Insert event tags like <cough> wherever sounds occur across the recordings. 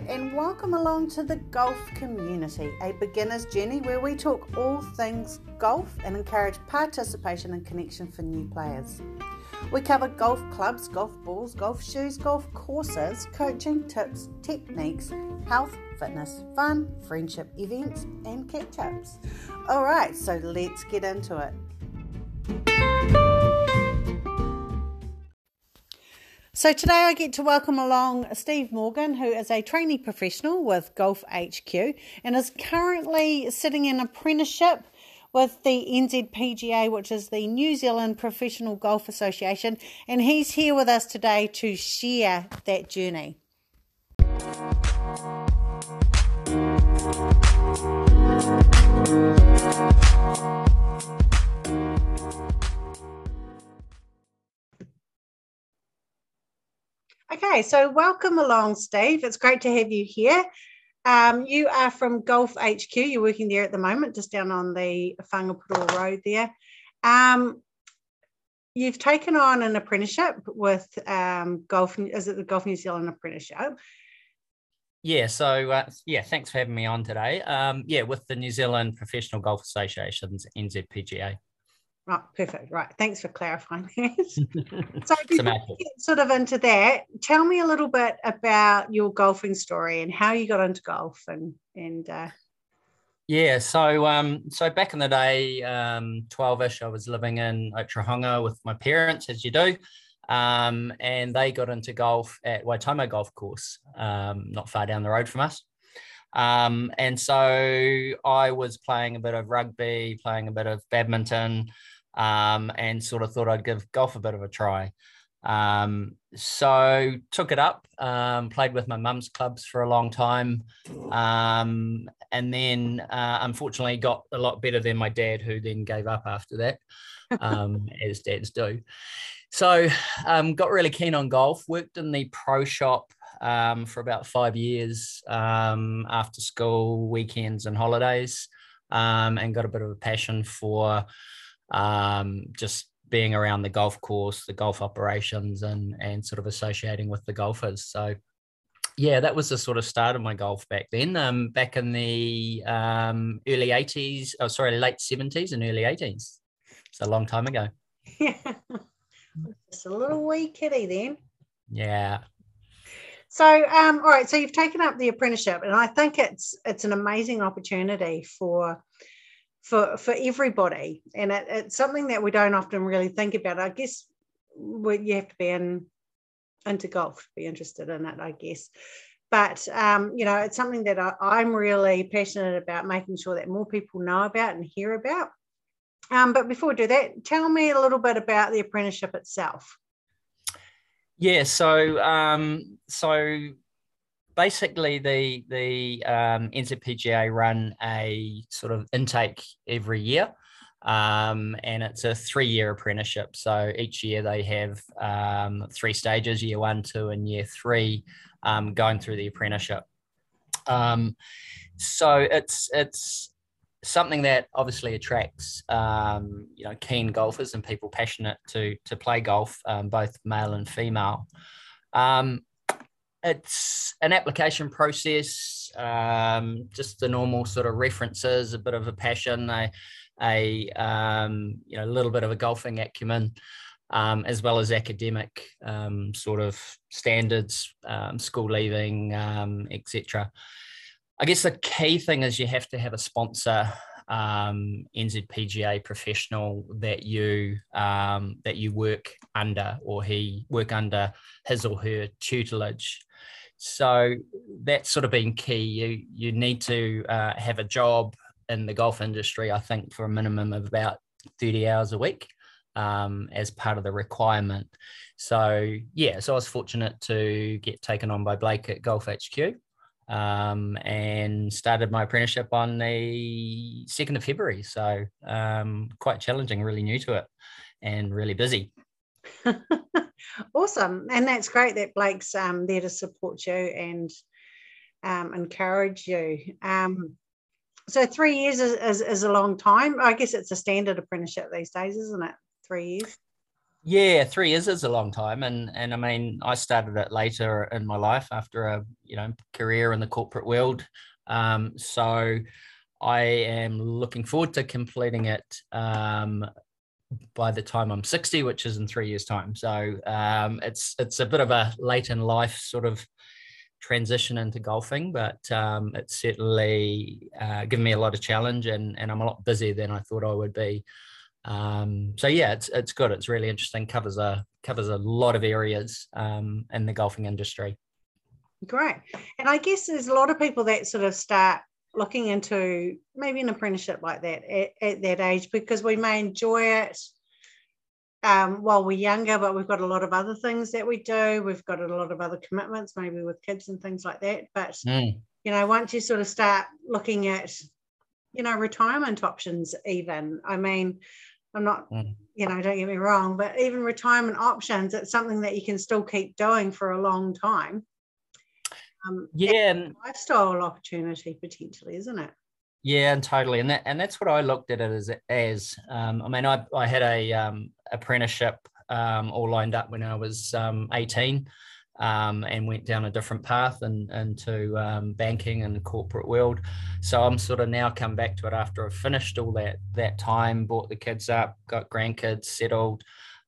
right, and welcome along to the Golf Community, a beginner's journey where we talk all things golf and encourage participation and connection for new players. We cover golf clubs, golf balls, golf shoes, golf courses, coaching tips, techniques, health, fitness, fun, friendship, events, and catch ups. All right, so let's get into it. So today I get to welcome along Steve Morgan, who is a trainee professional with Golf HQ and is currently sitting in apprenticeship with the NZPGA, which is the New Zealand Professional Golf Association, and he's here with us today to share that journey. Okay, so welcome along, Steve. It's great to have you here. Um, you are from Golf HQ. You're working there at the moment, just down on the Whangaparaoa Road there. Um, you've taken on an apprenticeship with um, Golf. Is it the Golf New Zealand apprenticeship? Yeah. So uh, yeah, thanks for having me on today. Um, yeah, with the New Zealand Professional Golf Association's NZPGA. Right, perfect. Right, thanks for clarifying <laughs> that. <laughs> so, before get sort of into that, tell me a little bit about your golfing story and how you got into golf and and. Uh... Yeah, so um, so back in the day, um, twelve-ish, I was living in Otorohanga with my parents, as you do, um, and they got into golf at Waitomo Golf Course, um, not far down the road from us. Um, and so I was playing a bit of rugby, playing a bit of badminton, um, and sort of thought I'd give golf a bit of a try. Um, so took it up, um, played with my mum's clubs for a long time, um, and then uh, unfortunately got a lot better than my dad, who then gave up after that, um, <laughs> as dads do. So um, got really keen on golf. Worked in the pro shop um, for about five years after school, weekends, and holidays, and got a bit of a passion for um, just being around the golf course, the golf operations, and and sort of associating with the golfers. So yeah, that was the sort of start of my golf back then. Um, back in the um, early '80s, oh sorry, late '70s and early '80s. It's a long time ago. Yeah, <laughs> just a little wee kitty then. Yeah. So, um, all right. So you've taken up the apprenticeship, and I think it's it's an amazing opportunity for for for everybody. And it, it's something that we don't often really think about. I guess we, you have to be in into golf to be interested in it i guess. But um, you know it's something that I, am really passionate about making sure that more people know about and hear about. Um, but before we do that tell me a little bit about the apprenticeship itself. Yeah so um, so basically the the um, NZPGA run a sort of intake every year, um, and it's a three year apprenticeship. So each year they have um, three stages: year one, two, and year three, um, going through the apprenticeship. Um, so it's it's something that obviously attracts um, you know keen golfers and people passionate to to play golf, both male and female. Um, it's an application process, um, just the normal sort of references, a bit of a passion, a, a um, you know, a little bit of a golfing acumen, um, as well as academic um, sort of standards, um, school leaving, um, etc. I guess the key thing is you have to have a sponsor um, NZPGA professional that you um, that you work under or he work under his or her tutelage. So that's sort of been key. You you need to uh, have a job in the golf industry. I think for a minimum of about thirty hours a week um, as part of the requirement. So yeah, so I was fortunate to get taken on by Blake at Golf HQ um, and started my apprenticeship on the 2nd of February. So um, quite challenging, really new to it and really busy. <laughs> awesome. And that's great that Blake's um, there to support you and um, encourage you. Um, so three years is, is, is, a long time. I guess it's a standard apprenticeship these days, isn't it? Three years. Yeah, three years is a long time, and and I mean, I started it later in my life after a you know career in the corporate world. Um, so I am looking forward to completing it um, by the time I'm 60, which is in three years' time. So um, it's it's a bit of a late in life sort of transition into golfing, but um, it's certainly uh, given me a lot of challenge, and and I'm a lot busier than I thought I would be. Um, so yeah, it's it's good. It's really interesting. covers a covers a lot of areas um, in the golfing industry. Great, and I guess there's a lot of people that sort of start looking into maybe an apprenticeship like that at, at that age because we may enjoy it um, while we're younger, but we've got a lot of other things that we do. We've got a lot of other commitments, maybe with kids and things like that. But mm. you know, once you sort of start looking at, you know, retirement options, even I mean, I'm not, mm. you know, don't get me wrong, but even retirement options, it's something that you can still keep doing for a long time um, yeah lifestyle opportunity potentially isn't it yeah and totally and that and that's what i looked at it as as um, i mean i, I had a um, apprenticeship um, all lined up when i was um, 18 um, and went down a different path and into um, banking and the corporate world. So I'm sort of now come back to it after I've finished all that that time, brought the kids up, got grandkids settled.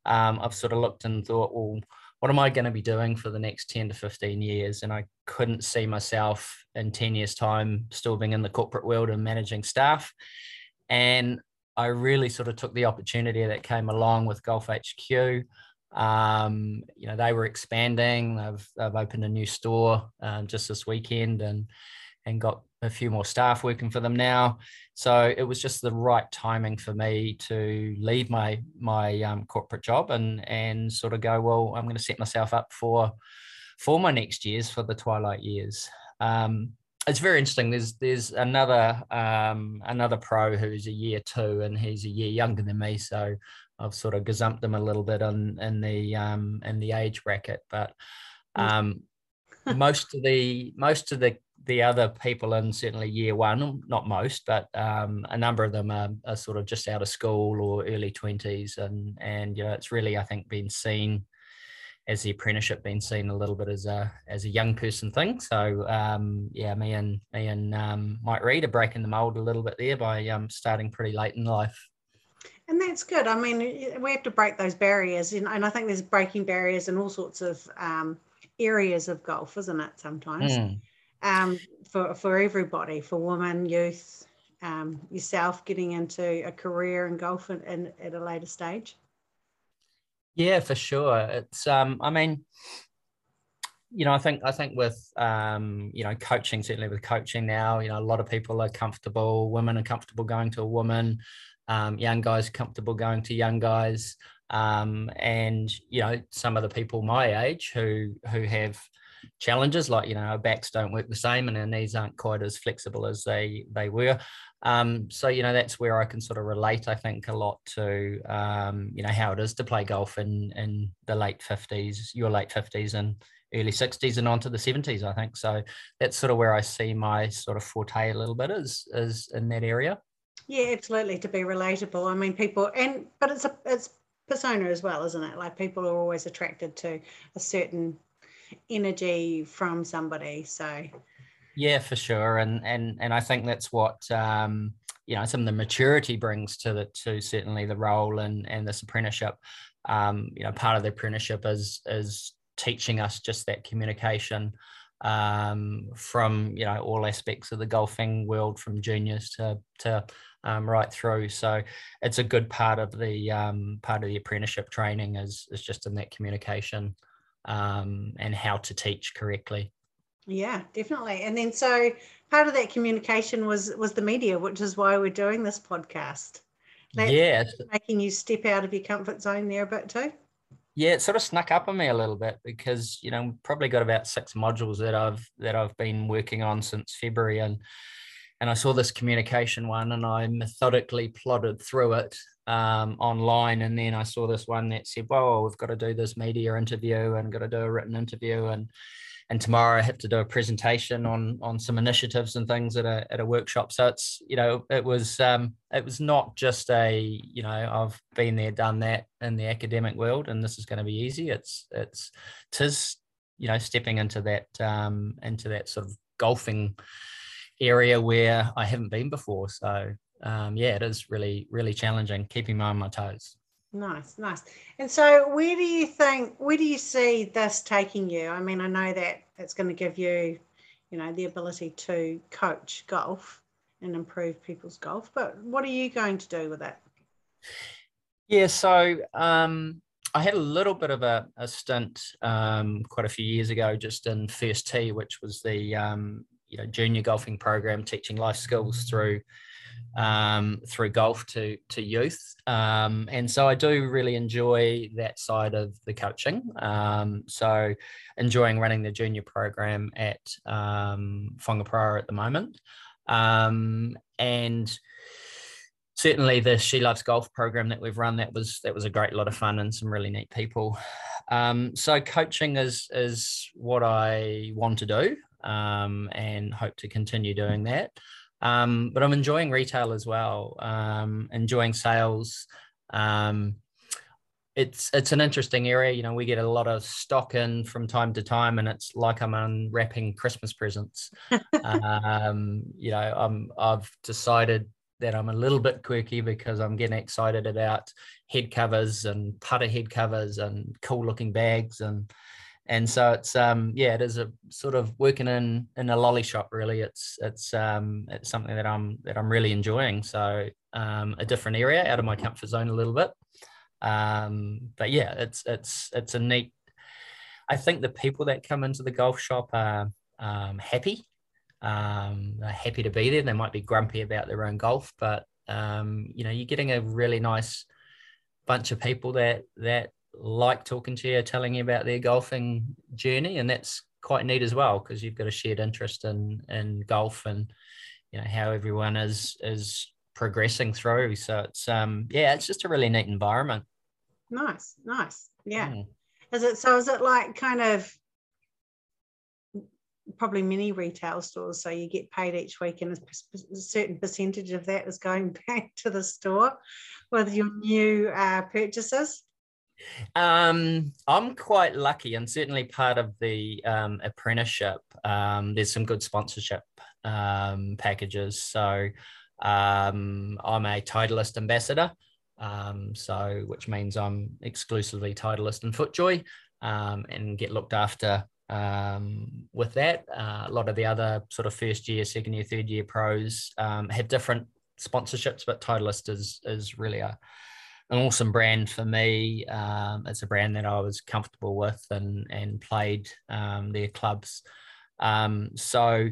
Um, I've sort of looked and thought, well, what am I going to be doing for the next 10 to 15 years? And I couldn't see myself in 10 years' time still being in the corporate world and managing staff. And I really sort of took the opportunity that came along with Golf HQ. Um, you know, they were expanding. They've, they've opened a new store um, just this weekend and and got a few more staff working for them now. So it was just the right timing for me to leave my my um, corporate job and and sort of go, well, I'm going to set myself up for for my next years for the twilight years. Um, it's very interesting. There's there's another um, another pro who's a year two and he's a year younger than me, so I've sort of gazumped them a little bit on in the um, in the age bracket, but. Um, most of the most of the the other people in certainly year one, not most, but um, a number of them are, are, sort of just out of school or early twenties, and and you know it's really I think been seen as the apprenticeship been seen a little bit as a as a young person thing. So um, yeah, me and me and um, Mike Reed are breaking the mold a little bit there by um, starting pretty late in life. And that's good. I mean, we have to break those barriers, and, and I think there's breaking barriers in all sorts of um, areas of golf, isn't it? Sometimes. Mm um, for for everybody, for women, youth, um, yourself getting into a career in golf at a later stage? Yeah, for sure. It's um, I mean, you know, I think I think with um, you know, coaching, certainly with coaching now, you know, a lot of people are comfortable, women are comfortable going to a woman, um, young guys comfortable going to young guys. Um, and you know, some of the people my age who who have challenges like you know our backs don't work the same and our knees aren't quite as flexible as they they were um, so you know that's where I can sort of relate I think a lot to um, you know how it is to play golf in in the late 50s your late 50s and early 60s and on to the 70s I think so that's sort of where I see my sort of forte a little bit is is in that area yeah absolutely to be relatable I mean people and but it's a it's persona as well isn't it like people are always attracted to a certain energy from somebody. So yeah, for sure. And and and I think that's what um, you know, some of the maturity brings to the to certainly the role and and this apprenticeship. Um, you know, part of the apprenticeship is is teaching us just that communication um, from you know all aspects of the golfing world, from juniors to to um, right through. So it's a good part of the um, part of the apprenticeship training is is just in that communication um, and how to teach correctly. Yeah, definitely. And then so part of that communication was was the media, which is why we're doing this podcast. That's yeah, making you step out of your comfort zone there a bit too. Yeah, it sort of snuck up on me a little bit because you know probably got about six modules that I've that I've been working on since February, and and I saw this communication one, and I methodically plotted through it um, online. And then I saw this one that said, well, we've got to do this media interview and got to do a written interview. And, and tomorrow I have to do a presentation on on some initiatives and things at a at a workshop. So it's you know it was um, it was not just a you know I've been there done that in the academic world and this is going to be easy. It's it's tis you know stepping into that um, into that sort of golfing area where I haven't been before. So um, yeah, it is really really challenging keeping me on my toes. Nice, nice. And so, where do you think, where do you see this taking you? I mean, I know that it's going to give you, you know, the ability to coach golf and improve people's golf, but what are you going to do with it? Yeah, so um, I had a little bit of a, a stint um, quite a few years ago, just in First Tee, which was the um, you know junior golfing program, teaching life skills through um, through golf to to youth, um, and so I do really enjoy that side of the coaching. Um, so enjoying running the junior program at um, at the moment, um, and certainly the She Loves Golf program that we've run that was that was a great lot of fun and some really neat people. Um, so coaching is is what I want to do um, and hope to continue doing that. Um, but I'm enjoying retail as well, um, enjoying sales. Um, it's it's an interesting area. You know, we get a lot of stock in from time to time, and it's like I'm unwrapping Christmas presents. <laughs> um, you know, I'm I've decided that I'm a little bit quirky because I'm getting excited about head covers and putter head covers and cool looking bags and and so it's um yeah it is a sort of working in in a lolly shop really. It's it's um it's something that i'm that i'm really enjoying. So um a different area out of my comfort zone a little bit. Um but yeah it's it's it's a neat i think the people that come into the golf shop are um, happy. Um they're happy to be there. They might be grumpy about their own golf but um you know you're getting a really nice bunch of people that that like talking to you, telling you about their golfing journey, and that's quite neat as well because you've got a shared interest in in golf and you know how everyone is is progressing through. So it's um yeah, it's just a really neat environment. Nice, nice, yeah. Mm. Is it so? Is it like kind of probably many retail stores so you get paid each week and a certain percentage of that is going <laughs> back to the store with your new uh, purchases um, I'm quite lucky, and certainly part of the um, apprenticeship. Um, there's some good sponsorship um, packages. So um, I'm a Titleist ambassador, um, so which means I'm exclusively Titleist and FootJoy, and get looked after with that. Uh, a lot of the other sort of first year, second year, third year pros have different sponsorships, but Titleist is is really a an awesome brand for me. Um, it's a brand that I was comfortable with and and played um, their clubs. Um, so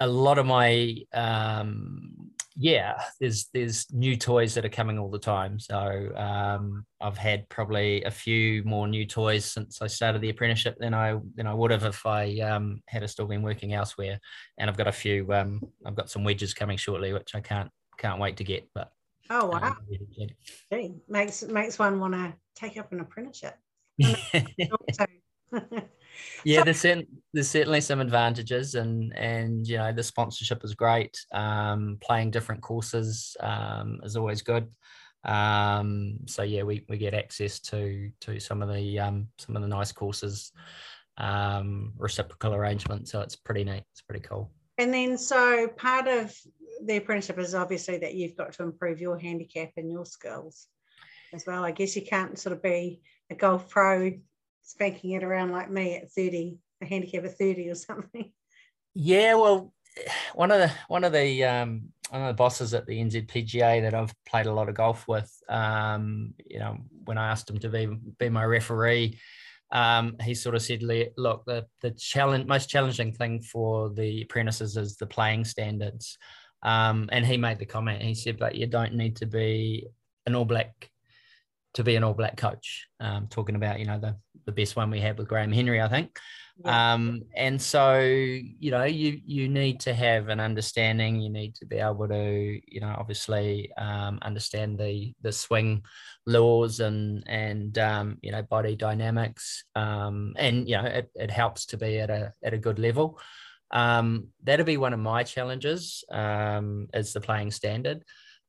a lot of my um, yeah, there's there's new toys that are coming all the time. So um, I've had probably a few more new toys since I started the apprenticeship than I than I would have if I um, had still been working elsewhere. And I've got a few. I've got some wedges coming shortly, which I can't can't wait to get. But Oh wow! Um, makes makes one want to take up an apprenticeship. <laughs> yeah, there's, certain, there's certainly some advantages, and and you know the sponsorship is great. Um, playing different courses um, is always good. Um, so yeah, we, we get access to to some of the um, some of the nice courses, um, reciprocal arrangements. So it's pretty neat. It's pretty cool. And then, so part of the apprenticeship is obviously that you've got to improve your handicap and your skills as well. I guess you can't sort of be a golf pro spanking it around like me at 30, a handicap of 30 or something. Yeah, well, one of the one of the um, one of the bosses at the NZPGA that I've played a lot of golf with, um, you know, when I asked him to be be my referee, um, he sort of said, "Look, the the challenge most challenging thing for the apprentices is the playing standards." Um, and he made the comment. He said, "But you don't need to be an All Black to be an All Black coach." Um, talking about you know the the best one we had with Graham Henry, I think. Yeah. Um, and so you know you you need to have an understanding. You need to be able to you know obviously um, understand the the swing laws and and um, you know body dynamics. Um, and you know it, it helps to be at a at a good level. Um, that'll be one of my challenges um, the playing standard.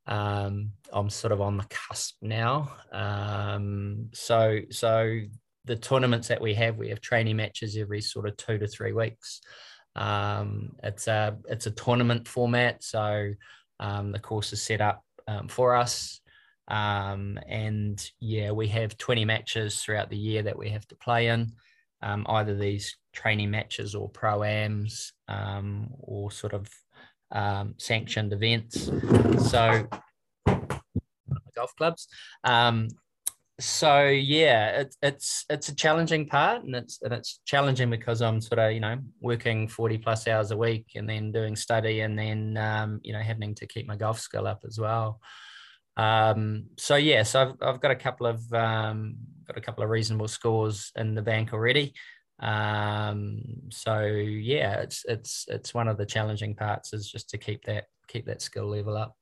Um, I'm sort of on the cusp now. Um, so so the tournaments that we have, we have training matches every sort of two to three weeks. Um, it's a it's a tournament format, so um, the course is set up um, for us. Um, and yeah, we have 20 matches throughout the year that we have to play in, um, either these training matches or pro-ams um, or sort of sanctioned events. So golf clubs. Um, so yeah, it, it's it's a challenging part, and it's and it's challenging because I'm sort of you know working forty plus hours a week, and then doing study, and then um, you know having to keep my golf skill up as well. Um, so yeah, so I've I've got a couple of um, got a couple of reasonable scores in the bank already. Um, so yeah, it's it's it's one of the challenging parts is just to keep that keep that skill level up.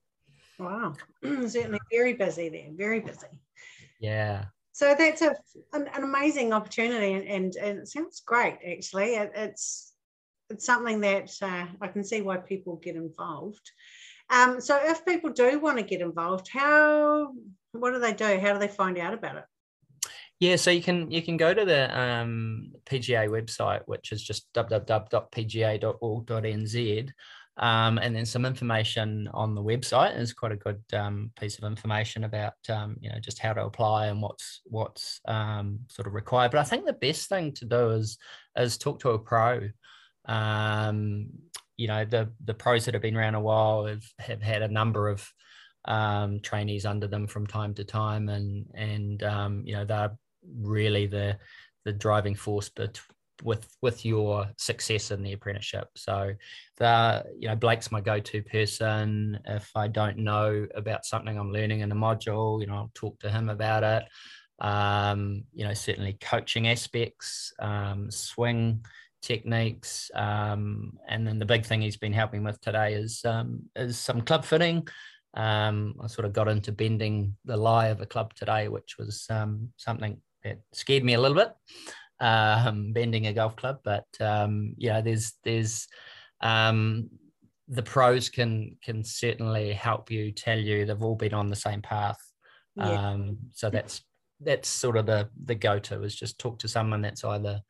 Wow, <clears throat> certainly very busy there, very busy. Yeah. So that's a an, an amazing opportunity, and, and, and, it sounds great. Actually, it, it's it's something that uh, I can see why people get involved. Um, so, if people do want to get involved, how what do they do? How do they find out about it? Yeah, so you can you can go to the um, PGA website, which is just www.pga.org.nz, um, and then some information on the website is quite a good um, piece of information about um, you know just how to apply and what's what's um, sort of required. But I think the best thing to do is is talk to a pro. Um, you know the the pros that have been around a while have, have had a number of um, trainees under them from time to time, and and you know they're really the the driving force bet- with with your success in the apprenticeship. So the you know Blake's my go-to person. If I don't know about something I'm learning in a module, you know, I'll talk to him about it. Um, you know, certainly coaching aspects, um, swing techniques, um, and then the big thing he's been helping with today is um, is some club fitting. Um, I sort of got into bending the lie of a club today, which was um, something that scared me a little bit um, bending a golf club. But um, yeah, there's there's um, the pros can can certainly help you tell you they've all been on the same path. Yeah. Um, so that's that's sort of the the go to is just talk to someone that's either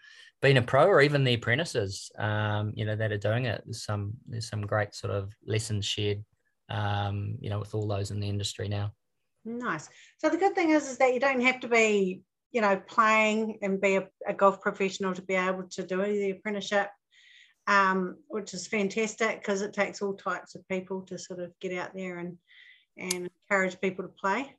been a pro or even the apprentices, um, you know, that are doing it. There's some there's some great sort of lessons shared, um, you know, with all those in the industry now. Nice. So the good thing is, is that you don't have to be you know, playing and be a, a golf professional to be able to do the apprenticeship, um, which is fantastic because it takes all types of people to sort of get out there and and encourage people to play.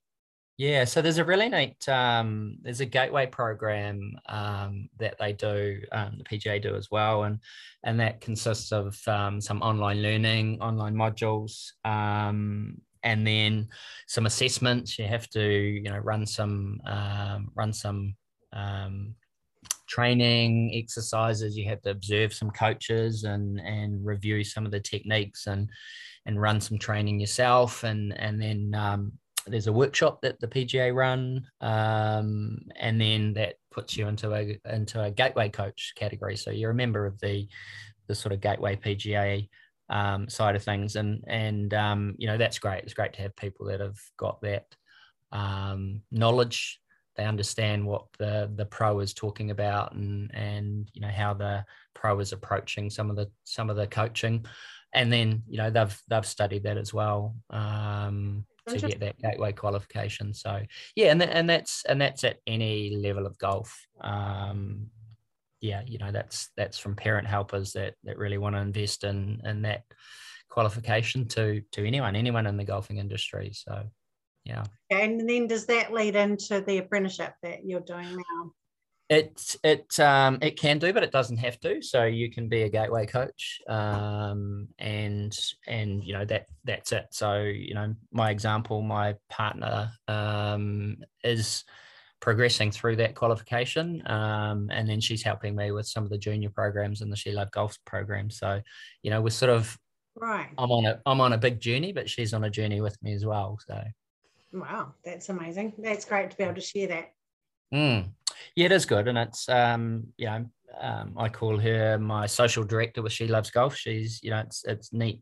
Yeah, so there's a really neat um, there's a gateway program um, that they do, um, the PGA do as well, and and that consists of um, some online learning, online modules, um, and then some assessments. You have to, you know, run some um, run some um, training exercises. You have to observe some coaches and and review some of the techniques and and run some training yourself. And and then um, there's a workshop that the PGA run, um, and then that puts you into a into a gateway coach category. So you're a member of the the sort of gateway PGA um, side of things, and and um, you know that's great. It's great to have people that have got that um, knowledge. They understand what the the pro is talking about, and and you know how the pro is approaching some of the some of the coaching, and then you know they've they've studied that as well um, to get that gateway qualification. So yeah, and and that's and that's at any level of golf. Um, yeah, you know, that's that's from parent helpers that that really want to invest in in that qualification to to anyone, anyone in the golfing industry. So yeah. And then does that lead into the apprenticeship that you're doing now? It it um, it can do, but it doesn't have to. So you can be a gateway coach, um, and and you know that that's it. So you know my example, my partner um, is progressing through that qualification. Um, and then she's helping me with some of the junior programs and the She Love Golf program. So, you know, we're sort of right. I'm on a I'm on a big journey, but she's on a journey with me as well. So wow, that's amazing. That's great to be able to share that. Mm. Yeah, it is good, and it's um, you know, um, I call her my social director with She Loves Golf. She's you know, it's it's neat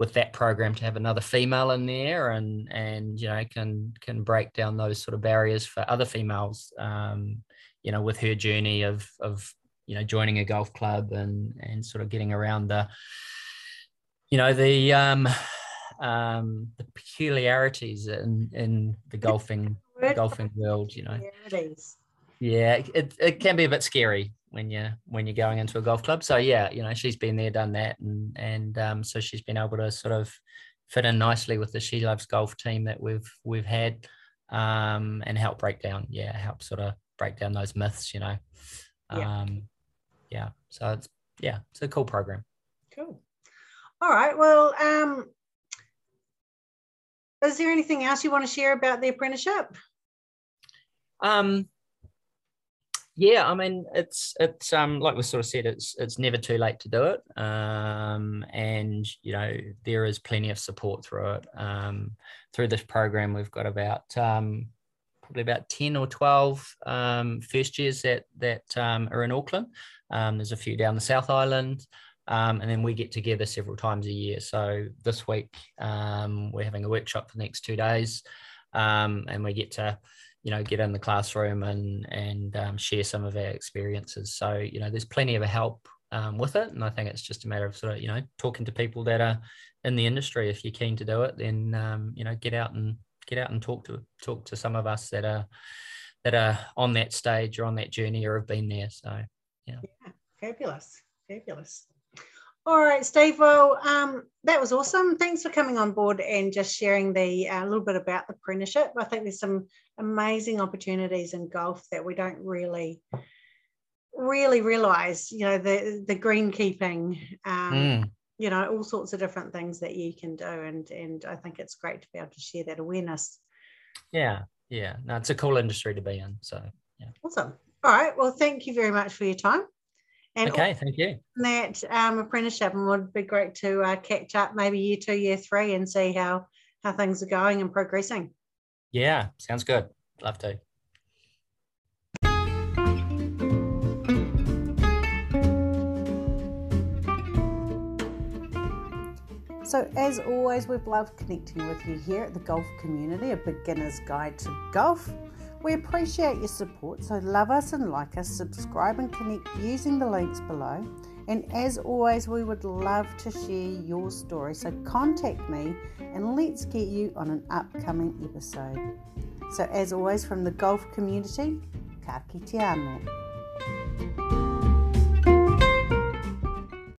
with that program to have another female in there and and you know can can break down those sort of barriers for other females um, you know with her journey of of you know joining a golf club and and sort of getting around the you know the um um the peculiarities in in the golfing the golfing world you know yeah it, it can be a bit scary when you're when you're going into a golf club. So yeah, you know, she's been there, done that, and and um, so she's been able to sort of fit in nicely with the She Loves Golf team that we've we've had, um, and help break down, yeah, help sort of break down those myths, you know. Yeah. Um, yeah. So it's yeah, it's a cool program. Cool. All right. Well, um, is there anything else you want to share about the apprenticeship? Um, yeah, I mean, it's it's um like we sort of said, it's it's never too late to do it, um, and you know there is plenty of support through it. Um, through this program, we've got about um, probably about ten or twelve um, first years that that um, are in Auckland. Um, there's a few down the South Island. Um, and then we get together several times a year. So this week um, we're having a workshop for the next two days, um, and we get to you know get in the classroom and and um, share some of our experiences. So you know there's plenty of help um, with it. And i think it's just a matter of sort of you know talking to people that are in the industry. If you're keen to do it then um, you know get out and get out and talk to talk to some of us that are that are on that stage or on that journey or have been there. So yeah, yeah. Fabulous. Fabulous all right, Steve. Well, um, that was awesome. Thanks for coming on board and just sharing the a uh, little bit about the apprenticeship. I think there's some amazing opportunities in golf that we don't really really realize. You know, the the greenkeeping, um, mm. you know, all sorts of different things that you can do, and and I think it's great to be able to share that awareness. Yeah, yeah. No, it's a cool industry to be in. So yeah. Awesome. All right. Well, thank you very much for your time. And okay, thank you. That um, apprenticeship and would be great to uh, catch up maybe year two, year three, and see how how things are going and progressing. Yeah, sounds good. Love to. So, as always, we've loved connecting with you here at the Golf Community, a beginner's guide to golf. We appreciate your support, so love us and like us, subscribe and connect using the links below. And as always, we would love to share your story, so contact me and let's get you on an upcoming episode. So, as always, from the golf community, ka kite anō.